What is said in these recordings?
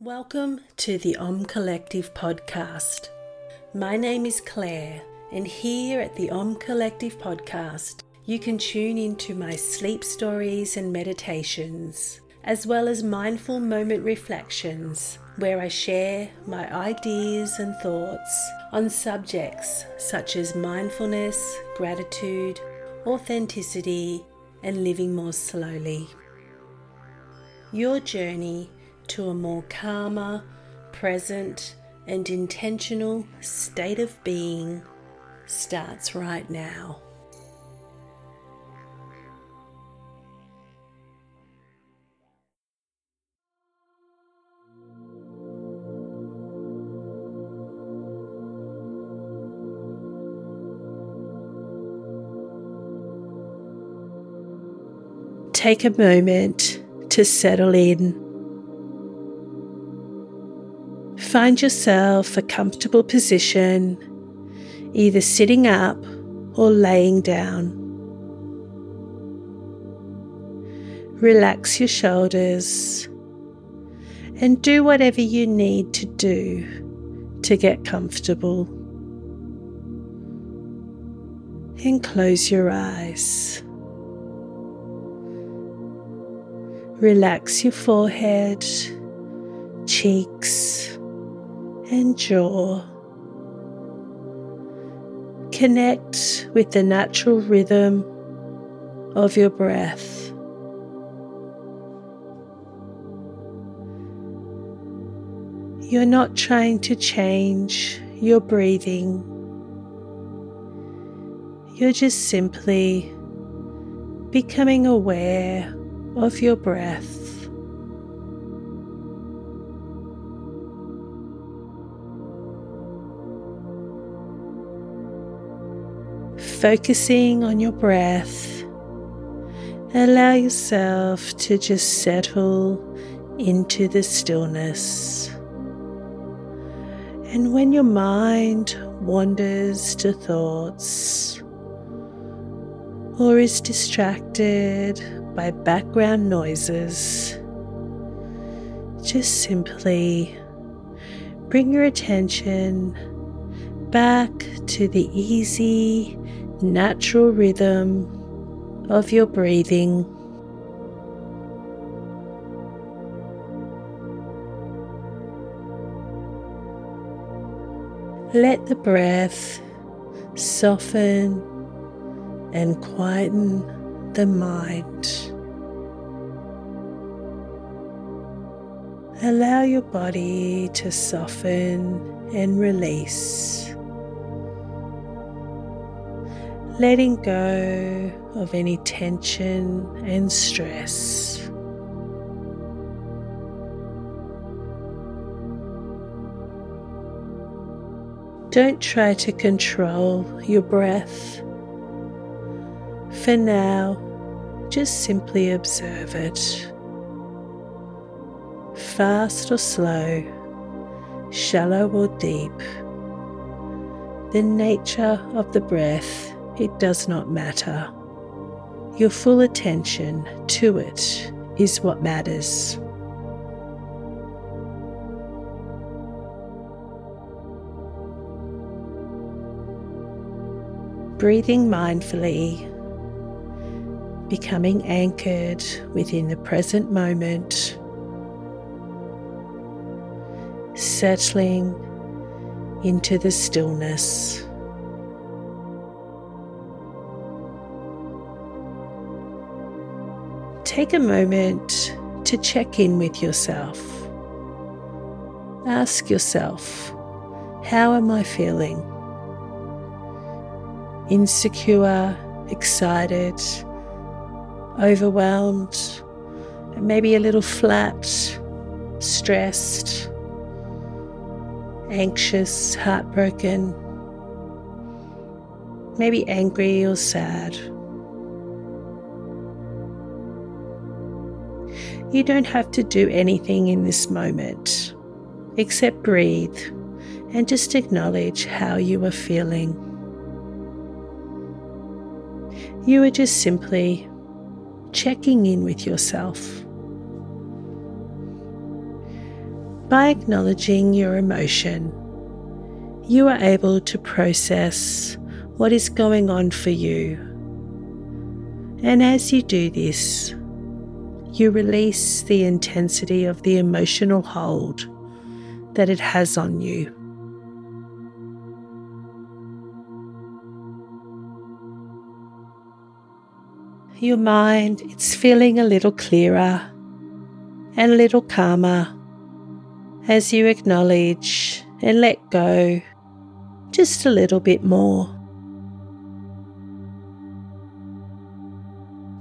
Welcome to the Om Collective podcast. My name is Claire, and here at the Om Collective podcast, you can tune into my sleep stories and meditations, as well as mindful moment reflections, where I share my ideas and thoughts on subjects such as mindfulness, gratitude, authenticity, and living more slowly. Your journey to a more calmer, present, and intentional state of being starts right now. Take a moment to settle in Find yourself a comfortable position, either sitting up or laying down. Relax your shoulders and do whatever you need to do to get comfortable. And close your eyes. Relax your forehead, cheeks, and jaw. Connect with the natural rhythm of your breath. You're not trying to change your breathing. You're just simply becoming aware of your breath. Focusing on your breath, allow yourself to just settle into the stillness. And when your mind wanders to thoughts or is distracted by background noises, just simply bring your attention back to the easy natural rhythm of your breathing. Let the breath soften and quieten the mind. Allow your body to soften and release. Letting go of any tension and stress. Don't try to control your breath. For now, just simply observe it. Fast or slow, shallow or deep, the nature of the breath it does not matter. Your full attention to it is what matters. Breathing mindfully, becoming anchored within the present moment, settling into the stillness. Take a moment to check in with yourself. Ask yourself, how am I feeling? Insecure, excited, overwhelmed, maybe a little flat, stressed, anxious, heartbroken, maybe angry or sad. You don't have to do anything in this moment except breathe and just acknowledge how you are feeling. You are just simply checking in with yourself. By acknowledging your emotion, you are able to process what is going on for you. And as you do this, you release the intensity of the emotional hold that it has on you. Your mind, it's feeling a little clearer and a little calmer as you acknowledge and let go just a little bit more.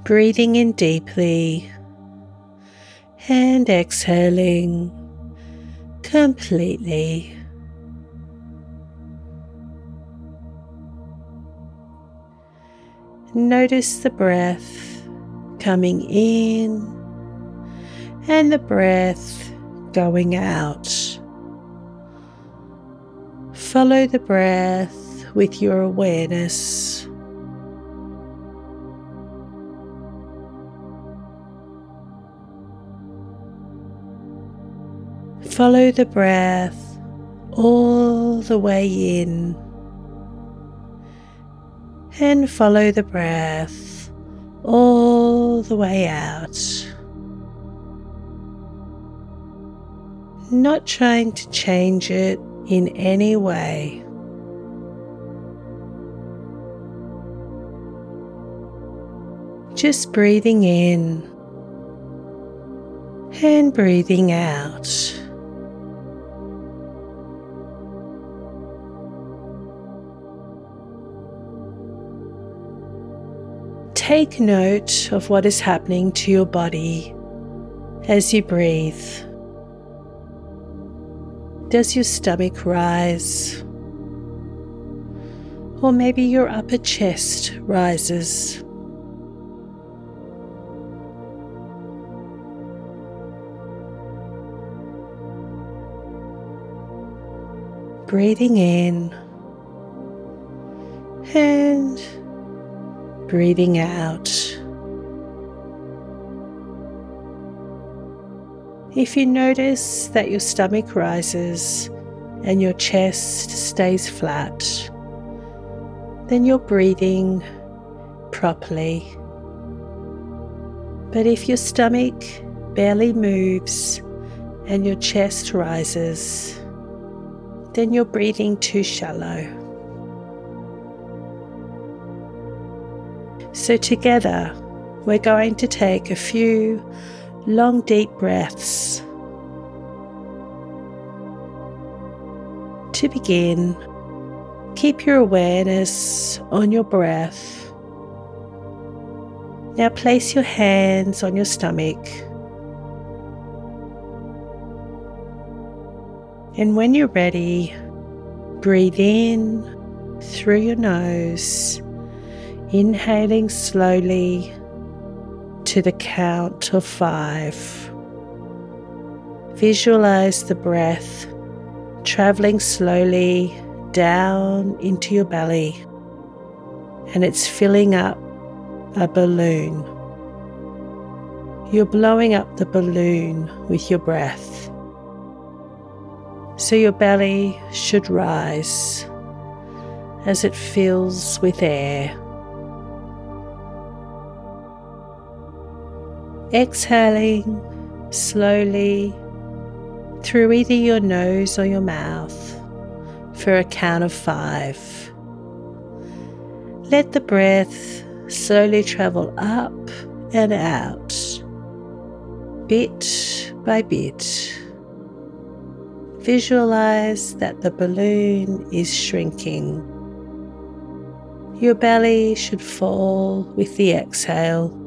Breathing in deeply and exhaling completely. Notice the breath coming in and the breath going out. Follow the breath with your awareness. Follow the breath all the way in and follow the breath all the way out. Not trying to change it in any way. Just breathing in and breathing out. Take note of what is happening to your body as you breathe. Does your stomach rise? Or maybe your upper chest rises. Breathing in and breathing out. If you notice that your stomach rises and your chest stays flat, then you're breathing properly. But if your stomach barely moves and your chest rises, then you're breathing too shallow. So, together, we're going to take a few long, deep breaths. To begin, keep your awareness on your breath. Now, place your hands on your stomach. And when you're ready, breathe in through your nose inhaling slowly to the count of five. Visualize the breath traveling slowly down into your belly and it's filling up a balloon. You're blowing up the balloon with your breath. So your belly should rise as it fills with air. Exhaling slowly through either your nose or your mouth for a count of five. Let the breath slowly travel up and out, bit by bit. Visualize that the balloon is shrinking. Your belly should fall with the exhale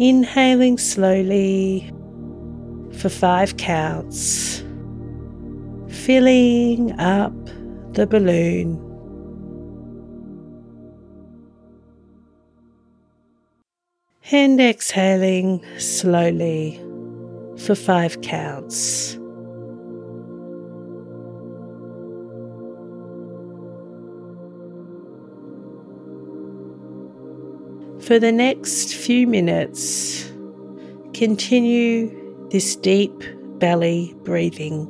Inhaling slowly for five counts, filling up the balloon. And exhaling slowly for five counts. For the next few minutes, continue this deep belly breathing.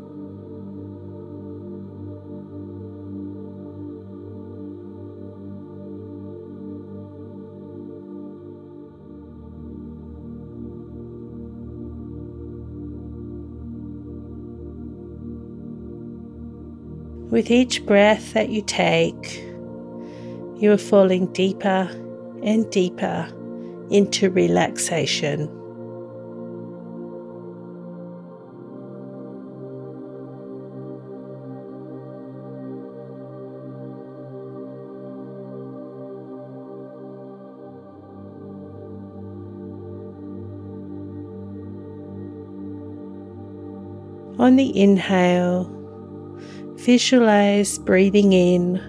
With each breath that you take, you are falling deeper and deeper into relaxation. On the inhale, Visualize breathing in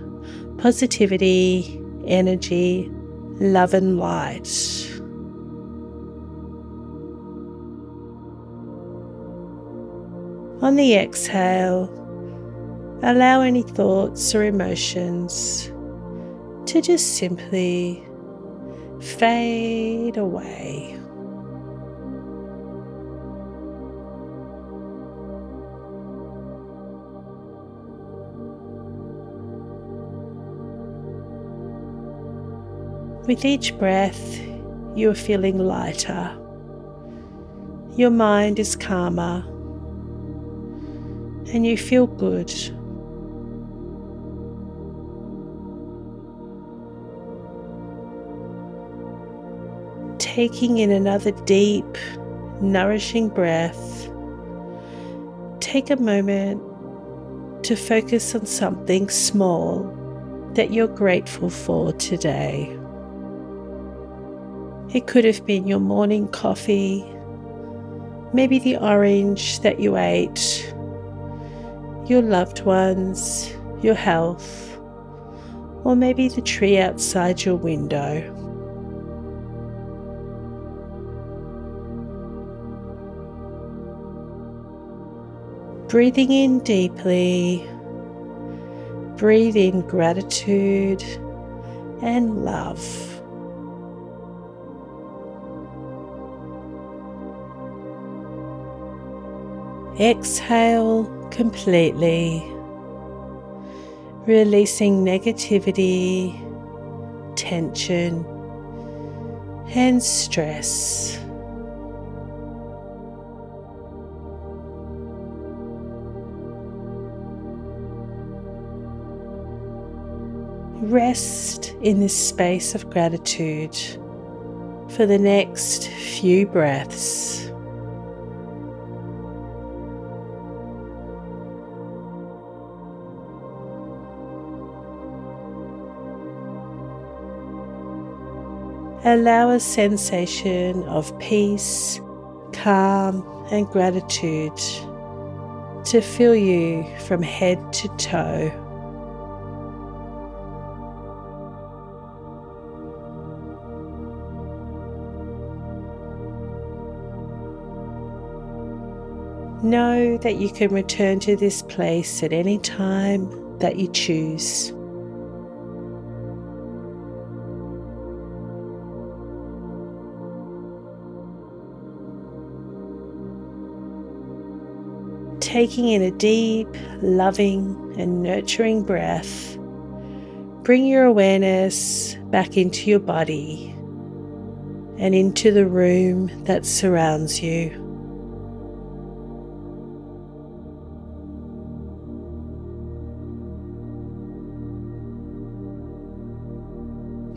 positivity, energy, love, and light. On the exhale, allow any thoughts or emotions to just simply fade away. With each breath, you are feeling lighter. Your mind is calmer. And you feel good. Taking in another deep, nourishing breath, take a moment to focus on something small that you're grateful for today. It could have been your morning coffee, maybe the orange that you ate, your loved ones, your health, or maybe the tree outside your window. Breathing in deeply, breathe in gratitude and love. Exhale completely, releasing negativity, tension, and stress. Rest in this space of gratitude for the next few breaths. Allow a sensation of peace, calm, and gratitude to fill you from head to toe. Know that you can return to this place at any time that you choose. Taking in a deep, loving, and nurturing breath, bring your awareness back into your body and into the room that surrounds you.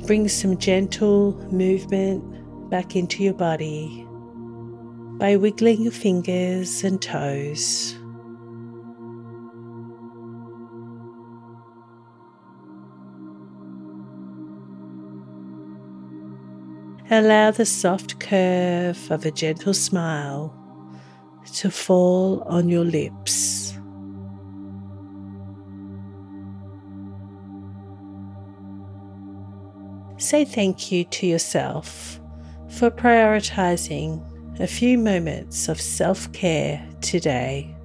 Bring some gentle movement back into your body by wiggling your fingers and toes. Allow the soft curve of a gentle smile to fall on your lips. Say thank you to yourself for prioritizing a few moments of self care today.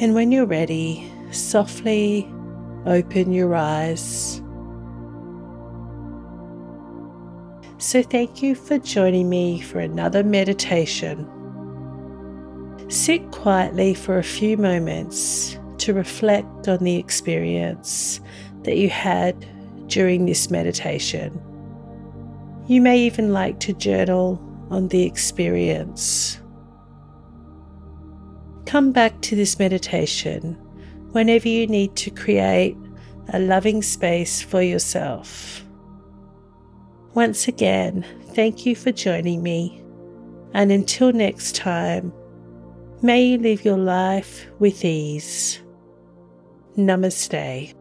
And when you're ready, softly open your eyes. So, thank you for joining me for another meditation. Sit quietly for a few moments to reflect on the experience that you had during this meditation. You may even like to journal on the experience. Come back to this meditation whenever you need to create a loving space for yourself. Once again, thank you for joining me, and until next time, may you live your life with ease. Namaste.